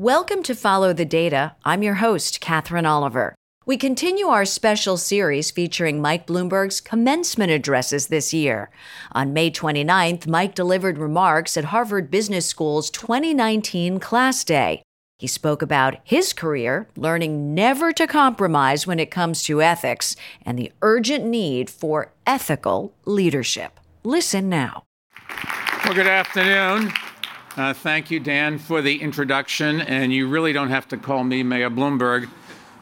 Welcome to Follow the Data. I'm your host, Katherine Oliver. We continue our special series featuring Mike Bloomberg's commencement addresses this year. On May 29th, Mike delivered remarks at Harvard Business School's 2019 Class Day. He spoke about his career, learning never to compromise when it comes to ethics, and the urgent need for ethical leadership. Listen now. Well, good afternoon. Uh, thank you, Dan, for the introduction. And you really don't have to call me Mayor Bloomberg.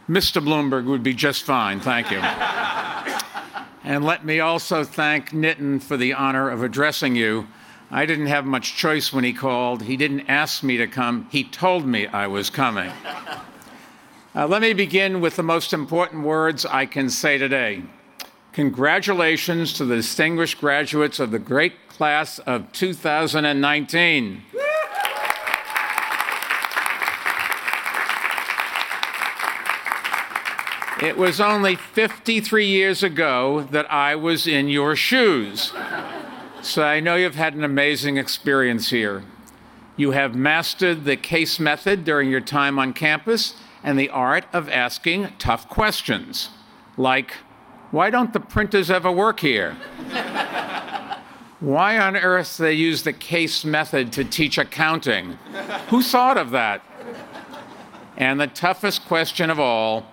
Mr. Bloomberg would be just fine. Thank you. and let me also thank Nitin for the honor of addressing you. I didn't have much choice when he called. He didn't ask me to come, he told me I was coming. Uh, let me begin with the most important words I can say today. Congratulations to the distinguished graduates of the great class of 2019. It was only 53 years ago that I was in your shoes. So I know you've had an amazing experience here. You have mastered the case method during your time on campus and the art of asking tough questions, like, why don't the printers ever work here? why on earth they use the case method to teach accounting? Who thought of that? And the toughest question of all,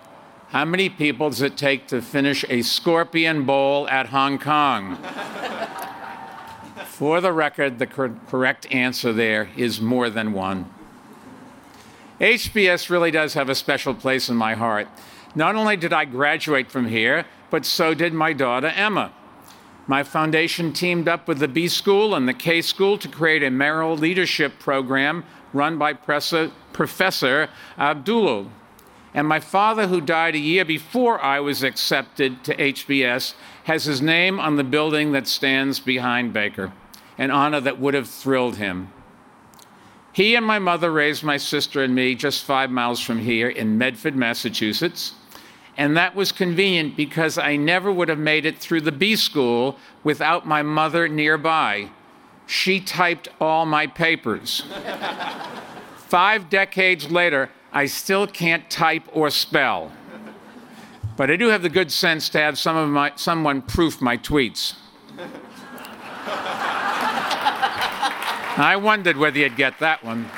how many people does it take to finish a scorpion bowl at Hong Kong? For the record, the cor- correct answer there is more than one. HBS really does have a special place in my heart. Not only did I graduate from here, but so did my daughter Emma. My foundation teamed up with the B School and the K School to create a Merrill Leadership Program run by Professor Abdullah. And my father, who died a year before I was accepted to HBS, has his name on the building that stands behind Baker, an honor that would have thrilled him. He and my mother raised my sister and me just five miles from here in Medford, Massachusetts. And that was convenient because I never would have made it through the B school without my mother nearby. She typed all my papers. Five decades later, I still can't type or spell. But I do have the good sense to have some my, someone proof my tweets. I wondered whether you'd get that one.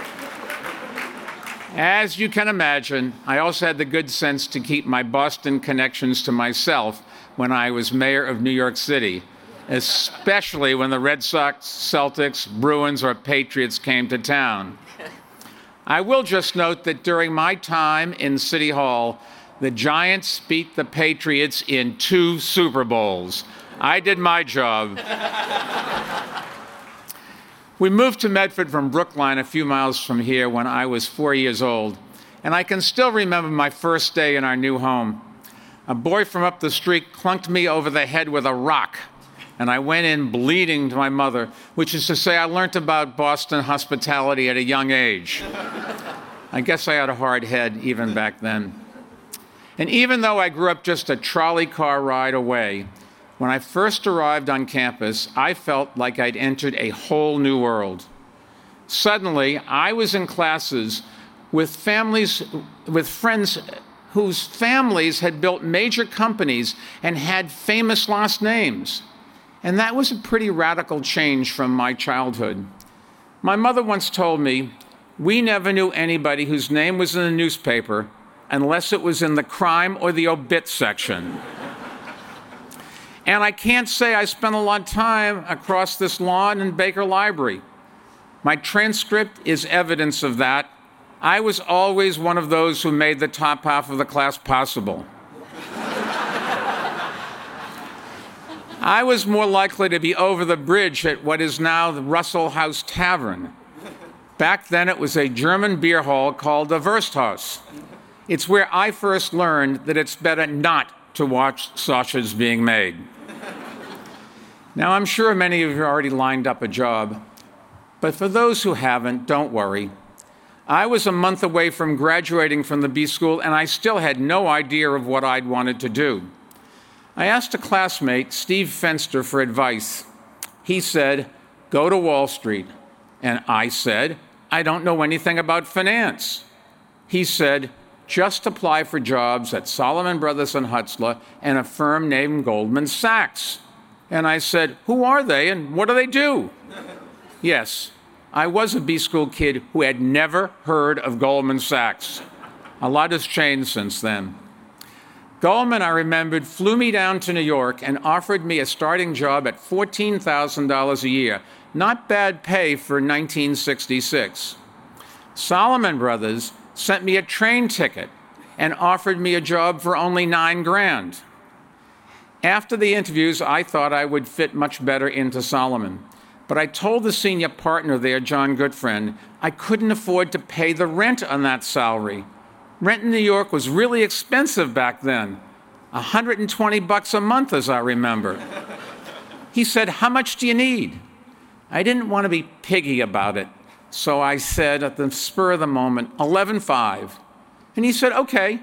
As you can imagine, I also had the good sense to keep my Boston connections to myself when I was mayor of New York City, especially when the Red Sox, Celtics, Bruins, or Patriots came to town. I will just note that during my time in City Hall, the Giants beat the Patriots in two Super Bowls. I did my job. We moved to Medford from Brookline, a few miles from here, when I was four years old. And I can still remember my first day in our new home. A boy from up the street clunked me over the head with a rock and I went in bleeding to my mother, which is to say, I learned about Boston hospitality at a young age. I guess I had a hard head even back then. And even though I grew up just a trolley car ride away, when I first arrived on campus, I felt like I'd entered a whole new world. Suddenly, I was in classes with families, with friends whose families had built major companies and had famous last names. And that was a pretty radical change from my childhood. My mother once told me, We never knew anybody whose name was in the newspaper unless it was in the crime or the obit section. And I can't say I spent a lot of time across this lawn in Baker Library. My transcript is evidence of that. I was always one of those who made the top half of the class possible. I was more likely to be over the bridge at what is now the Russell House Tavern. Back then, it was a German beer hall called the Wursthaus. It's where I first learned that it's better not to watch sausages being made. Now, I'm sure many of you already lined up a job, but for those who haven't, don't worry. I was a month away from graduating from the B school, and I still had no idea of what I'd wanted to do. I asked a classmate, Steve Fenster, for advice. He said, Go to Wall Street. And I said, I don't know anything about finance. He said, just apply for jobs at Salomon Brothers and Hutzler and a firm named Goldman Sachs. And I said, Who are they and what do they do? yes, I was a B school kid who had never heard of Goldman Sachs. A lot has changed since then. Goldman, I remembered, flew me down to New York and offered me a starting job at $14,000 a year. Not bad pay for 1966. Salomon Brothers sent me a train ticket and offered me a job for only nine grand. After the interviews, I thought I would fit much better into Salomon. But I told the senior partner there, John Gutfreund, I couldn't afford to pay the rent on that salary. Rent in New York was really expensive back then 120 bucks a month, as I remember. he said, How much do you need? I didn't want to be piggy about it, so I said at the spur of the moment, 11.5. And he said, Okay,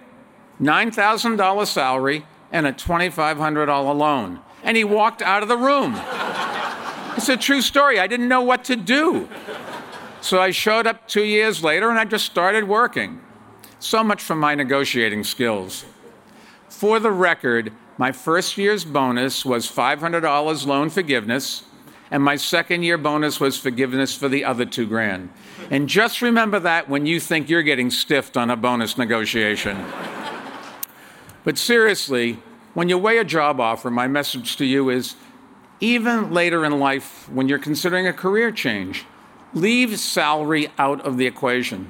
$9,000 salary and a $2,500 loan. And he walked out of the room. It's a true story. I didn't know what to do. So I showed up two years later and I just started working. So much for my negotiating skills. For the record, my first year's bonus was $500 loan forgiveness, and my second year bonus was forgiveness for the other two grand. And just remember that when you think you're getting stiffed on a bonus negotiation. But seriously, when you weigh a job offer, my message to you is even later in life, when you're considering a career change, leave salary out of the equation.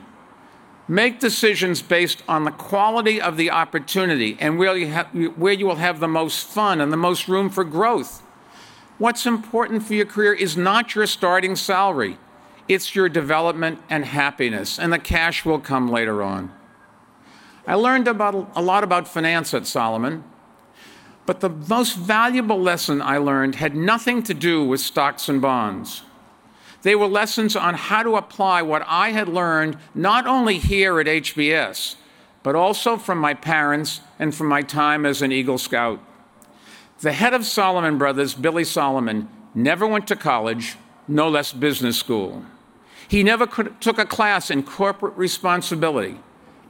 Make decisions based on the quality of the opportunity and where you, have, where you will have the most fun and the most room for growth. What's important for your career is not your starting salary, it's your development and happiness, and the cash will come later on. I learned about, a lot about finance at Salomon, but the most valuable lesson I learned had nothing to do with stocks and bonds. They were lessons on how to apply what I had learned not only here at HBS, but also from my parents and from my time as an Eagle Scout. The head of Salomon Brothers, Billy Salomon, never went to college, no less business school. He never could, took a class in corporate responsibility,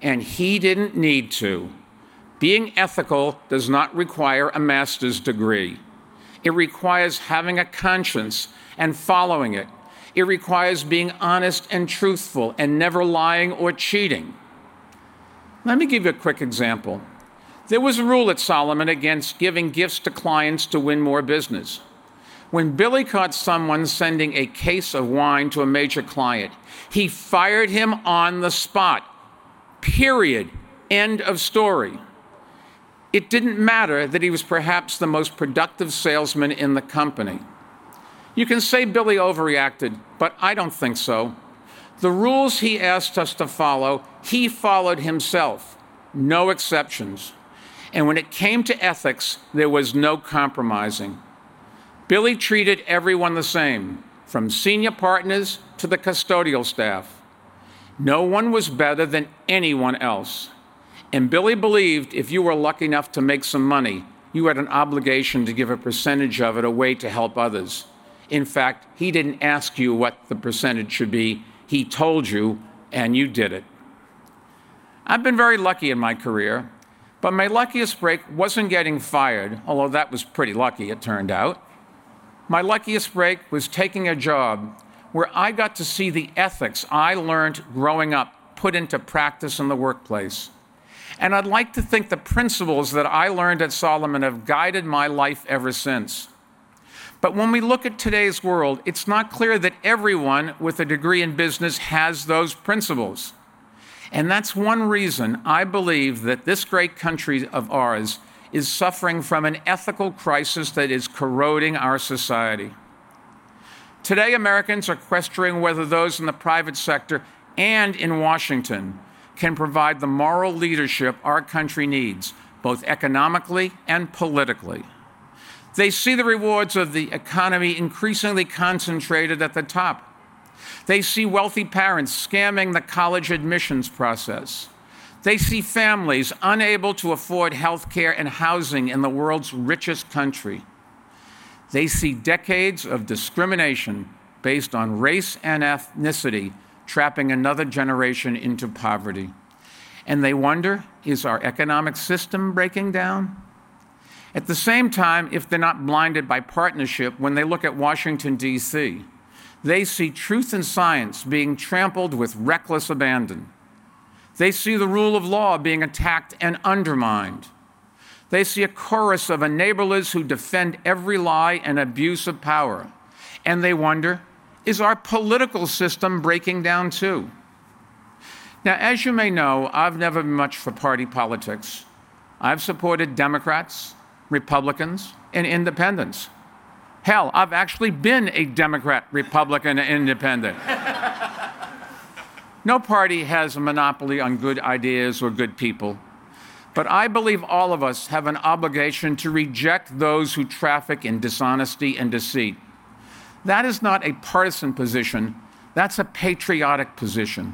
and he didn't need to. Being ethical does not require a master's degree. It requires having a conscience and following it it requires being honest and truthful and never lying or cheating. Let me give you a quick example. There was a rule at Salomon against giving gifts to clients to win more business. When Billy caught someone sending a case of wine to a major client, he fired him on the spot. Period. End of story. It didn't matter that he was perhaps the most productive salesman in the company. You can say Billy overreacted, but I don't think so. The rules he asked us to follow, he followed himself, no exceptions. And when it came to ethics, there was no compromising. Billy treated everyone the same, from senior partners to the custodial staff. No one was better than anyone else. And Billy believed if you were lucky enough to make some money, you had an obligation to give a percentage of it away to help others. In fact, he didn't ask you what the percentage should be, he told you, and you did it. I've been very lucky in my career, but my luckiest break wasn't getting fired, although that was pretty lucky, it turned out. My luckiest break was taking a job where I got to see the ethics I learned growing up put into practice in the workplace. And I'd like to think the principles that I learned at Salomon have guided my life ever since. But when we look at today's world, it's not clear that everyone with a degree in business has those principles. And that's one reason I believe that this great country of ours is suffering from an ethical crisis that is corroding our society. Today, Americans are questioning whether those in the private sector and in Washington can provide the moral leadership our country needs, both economically and politically. They see the rewards of the economy increasingly concentrated at the top. They see wealthy parents scamming the college admissions process. They see families unable to afford health care and housing in the world's richest country. They see decades of discrimination based on race and ethnicity trapping another generation into poverty. And they wonder is our economic system breaking down? At the same time, if they're not blinded by partnership, when they look at Washington, D.C., they see truth and science being trampled with reckless abandon. They see the rule of law being attacked and undermined. They see a chorus of enablers who defend every lie and abuse of power. And they wonder is our political system breaking down too? Now, as you may know, I've never been much for party politics. I've supported Democrats, Republicans, and independents. Hell, I've actually been a Democrat, Republican, and independent. no party has a monopoly on good ideas or good people. But I believe all of us have an obligation to reject those who traffic in dishonesty and deceit. That is not a partisan position, that's a patriotic position.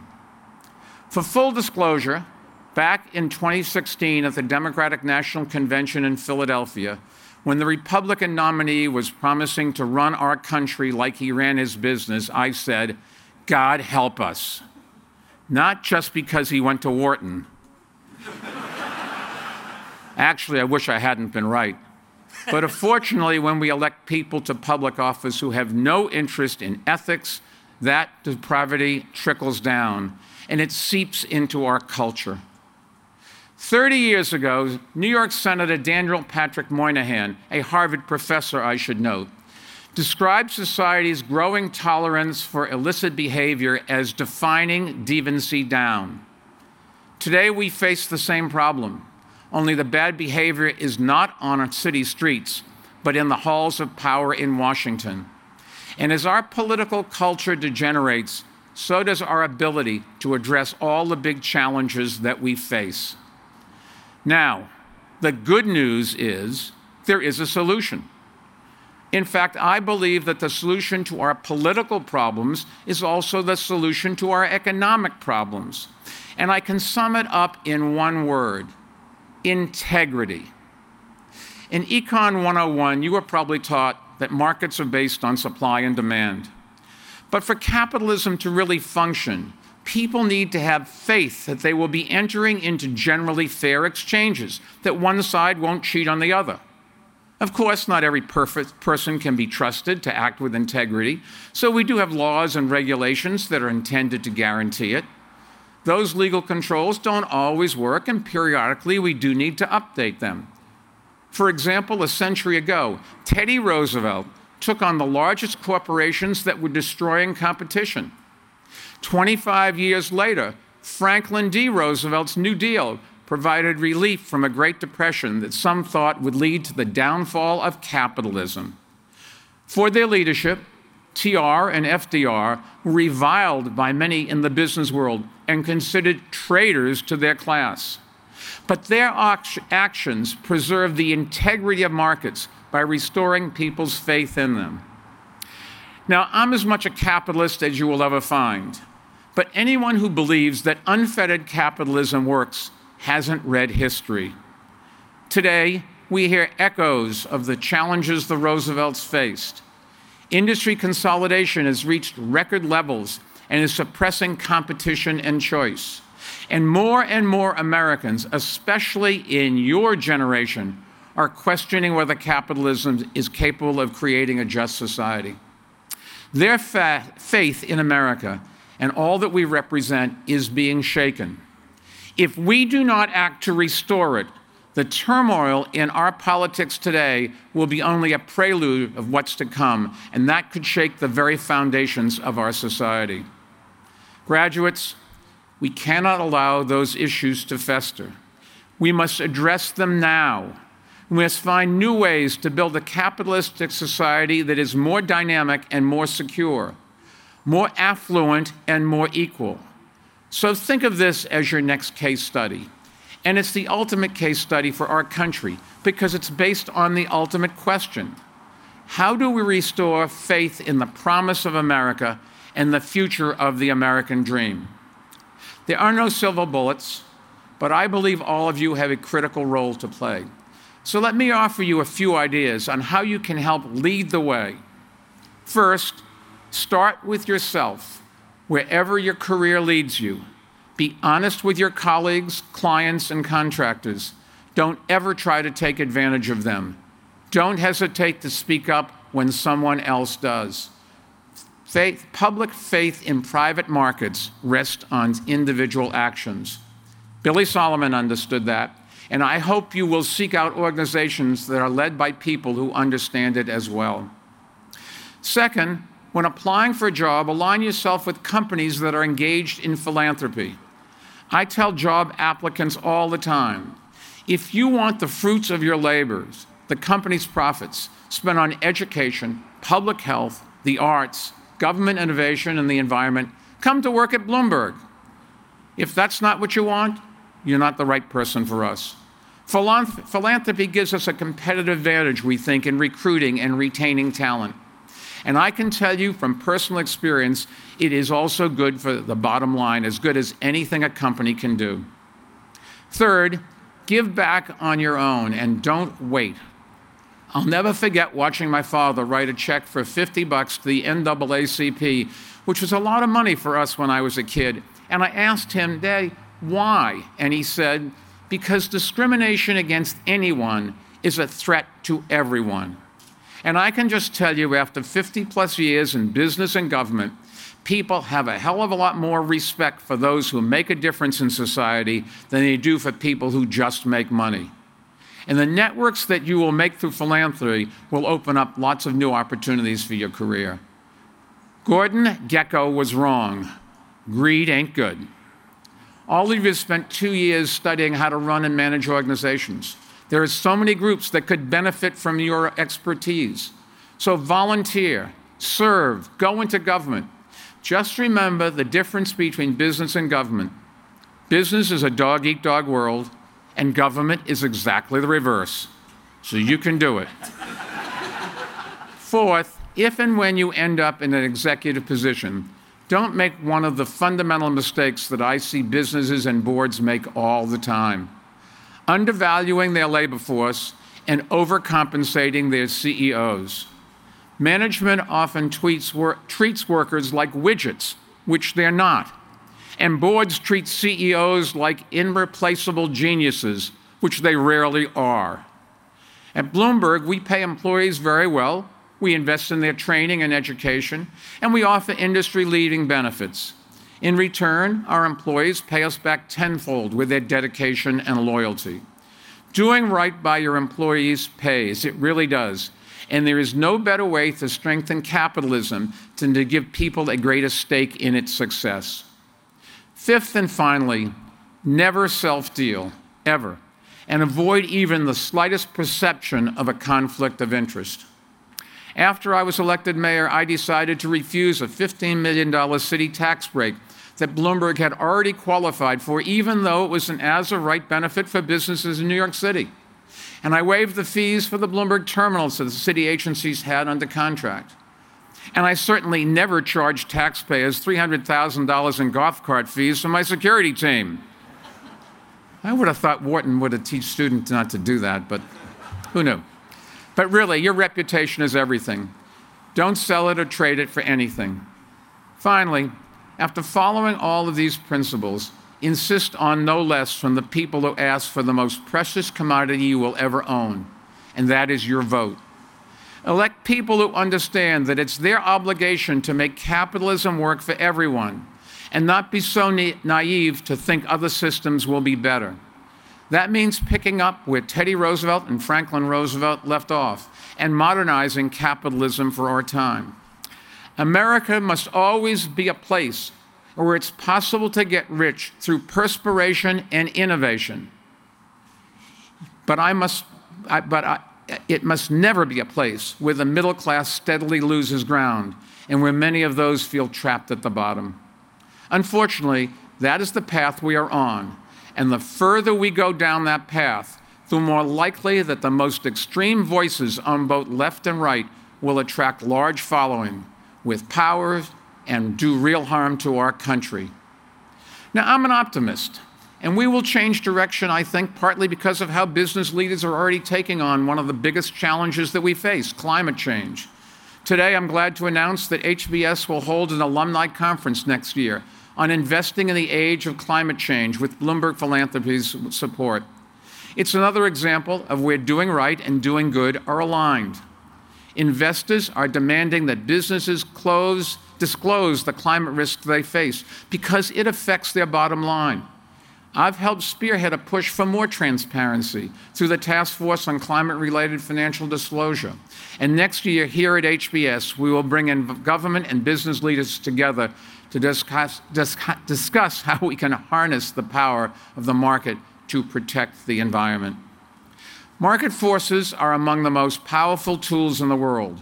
For full disclosure, back in 2016 at the Democratic National Convention in Philadelphia, when the Republican nominee was promising to run our country like he ran his business, I said, God help us. Not just because he went to Wharton. Actually, I wish I hadn't been right. But unfortunately, when we elect people to public office who have no interest in ethics, that depravity trickles down and it seeps into our culture. 30 years ago, New York Senator Daniel Patrick Moynihan, a Harvard professor, I should note, described society's growing tolerance for illicit behavior as defining deviancy down. Today, we face the same problem, only the bad behavior is not on our city streets, but in the halls of power in Washington. And as our political culture degenerates, so does our ability to address all the big challenges that we face. Now, the good news is there is a solution. In fact, I believe that the solution to our political problems is also the solution to our economic problems. And I can sum it up in one word integrity. In Econ 101, you were probably taught that markets are based on supply and demand. But for capitalism to really function, people need to have faith that they will be entering into generally fair exchanges, that one side won't cheat on the other. Of course, not every person can be trusted to act with integrity, so we do have laws and regulations that are intended to guarantee it. Those legal controls don't always work, and periodically we do need to update them. For example, a century ago, Teddy Roosevelt took on the largest corporations that were destroying competition. 25 years later, Franklin D. Roosevelt's New Deal provided relief from a Great Depression that some thought would lead to the downfall of capitalism. For their leadership, TR and FDR were reviled by many in the business world and considered traitors to their class. But their actions preserved the integrity of markets by restoring people's faith in them. Now, I'm as much a capitalist as you will ever find, but anyone who believes that unfettered capitalism works hasn't read history. Today, we hear echoes of the challenges the Roosevelts faced. Industry consolidation has reached record levels and is suppressing competition and choice. And more and more Americans, especially in your generation, are questioning whether capitalism is capable of creating a just society. Their fa- faith in America and all that we represent is being shaken. If we do not act to restore it, the turmoil in our politics today will be only a prelude of what's to come, and that could shake the very foundations of our society. Graduates, we cannot allow those issues to fester. We must address them now we must find new ways to build a capitalistic society that is more dynamic and more secure, more affluent and more equal. So think of this as your next case study. And it's the ultimate case study for our country because it's based on the ultimate question How do we restore faith in the promise of America and the future of the American dream? There are no silver bullets, but I believe all of you have a critical role to play. So let me offer you a few ideas on how you can help lead the way. First, start with yourself, wherever your career leads you. Be honest with your colleagues, clients, and contractors. Don't ever try to take advantage of them. Don't hesitate to speak up when someone else does. Faith, public faith in private markets rests on individual actions. Billy Salomon understood that, and I hope you will seek out organizations that are led by people who understand it as well. Second, when applying for a job, align yourself with companies that are engaged in philanthropy. I tell job applicants all the time if you want the fruits of your labors, the company's profits, spent on education, public health, the arts, government innovation, and the environment, come to work at Bloomberg. If that's not what you want, you're not the right person for us. Philanthropy gives us a competitive advantage, we think, in recruiting and retaining talent. And I can tell you from personal experience, it is also good for the bottom line, as good as anything a company can do. Third, give back on your own and don't wait. I'll never forget watching my father write a check for 50 bucks to the NAACP, which was a lot of money for us when I was a kid. And I asked him, Daddy, why? And he said, because discrimination against anyone is a threat to everyone. And I can just tell you, after 50 plus years in business and government, people have a hell of a lot more respect for those who make a difference in society than they do for people who just make money. And the networks that you will make through philanthropy will open up lots of new opportunities for your career. Gordon Gekko was wrong. Greed ain't good. All of you spent two years studying how to run and manage organizations. There are so many groups that could benefit from your expertise. So volunteer, serve, go into government. Just remember the difference between business and government. Business is a dog eat dog world, and government is exactly the reverse. So you can do it. Fourth, if and when you end up in an executive position, don't make one of the fundamental mistakes that I see businesses and boards make all the time undervaluing their labor force, and overcompensating their CEOs. Management often treats workers like widgets, which they're not. And boards treat CEOs like irreplaceable geniuses, which they rarely are. At Bloomberg, we pay employees very well, we invest in their training and education, and we offer industry leading benefits. In return, our employees pay us back tenfold with their dedication and loyalty. Doing right by your employees pays, it really does. And there is no better way to strengthen capitalism than to give people a greater stake in its success. Fifth and finally, never self deal, ever, and avoid even the slightest perception of a conflict of interest. After I was elected mayor, I decided to refuse a $15 million city tax break that Bloomberg had already qualified for, even though it was an as of right benefit for businesses in New York City. And I waived the fees for the Bloomberg terminals that the city agencies had under contract. And I certainly never charged taxpayers $300,000 in golf cart fees for my security team. I would have thought Wharton would have taught students not to do that, but who knew? But really, your reputation is everything. Don't sell it or trade it for anything. Finally, after following all of these principles, insist on no less from the people who ask for the most precious commodity you will ever own, and that is your vote. Elect people who understand that it's their obligation to make capitalism work for everyone and not be so na- naive to think other systems will be better. That means picking up where Teddy Roosevelt and Franklin Roosevelt left off and modernizing capitalism for our time. America must always be a place where it's possible to get rich through perspiration and innovation. But I must, I, but I, it must never be a place where the middle class steadily loses ground and where many of those feel trapped at the bottom. Unfortunately, that is the path we are on. And the further we go down that path, the more likely that the most extreme voices on both left and right will attract large following with power and do real harm to our country. Now, I'm an optimist, and we will change direction, I think, partly because of how business leaders are already taking on one of the biggest challenges that we face climate change. Today, I'm glad to announce that HBS will hold an alumni conference next year, on investing in the age of climate change with Bloomberg Philanthropies support. It's another example of where doing right and doing good are aligned. Investors are demanding that businesses close, disclose the climate risks they face because it affects their bottom line. I've helped spearhead a push for more transparency through the Task Force on Climate Related Financial Disclosure. And next year, here at HBS, we will bring in government and business leaders together to discuss, discuss how we can harness the power of the market to protect the environment. Market forces are among the most powerful tools in the world.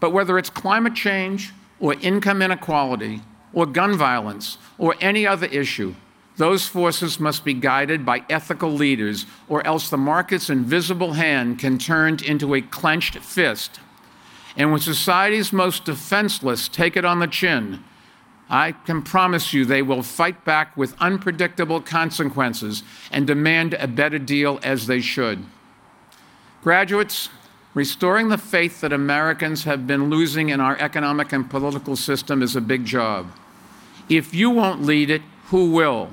But whether it's climate change, or income inequality, or gun violence, or any other issue, those forces must be guided by ethical leaders, or else the market's invisible hand can turn into a clenched fist. And when society's most defenseless take it on the chin, I can promise you they will fight back with unpredictable consequences and demand a better deal as they should. Graduates, restoring the faith that Americans have been losing in our economic and political system is a big job. If you won't lead it, who will?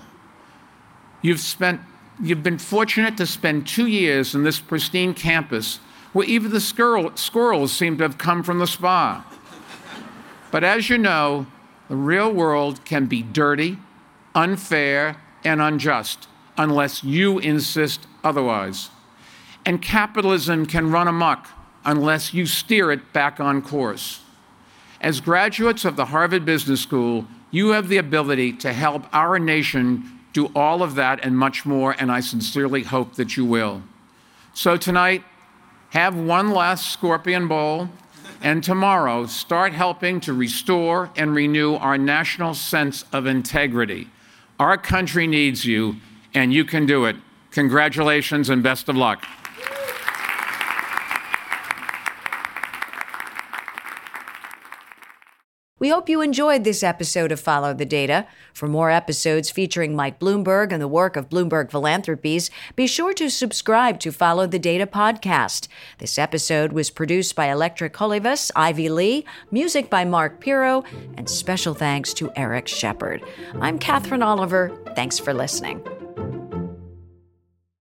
You've spent you've been fortunate to spend two years in this pristine campus where even the squirrel, squirrels seem to have come from the spa. But as you know, the real world can be dirty, unfair, and unjust unless you insist otherwise. And capitalism can run amok unless you steer it back on course. As graduates of the Harvard Business School, you have the ability to help our nation do all of that and much more, and I sincerely hope that you will. So tonight, have one last scorpion bowl, and tomorrow, start helping to restore and renew our national sense of integrity. Our country needs you, and you can do it. Congratulations and best of luck. We hope you enjoyed this episode of Follow the Data. For more episodes featuring Mike Bloomberg and the work of Bloomberg Philanthropies, be sure to subscribe to Follow the Data podcast. This episode was produced by Electric Olivas, Ivy Lee, music by Mark Piro, and special thanks to Eric Shepard. I'm Katherine Oliver. Thanks for listening.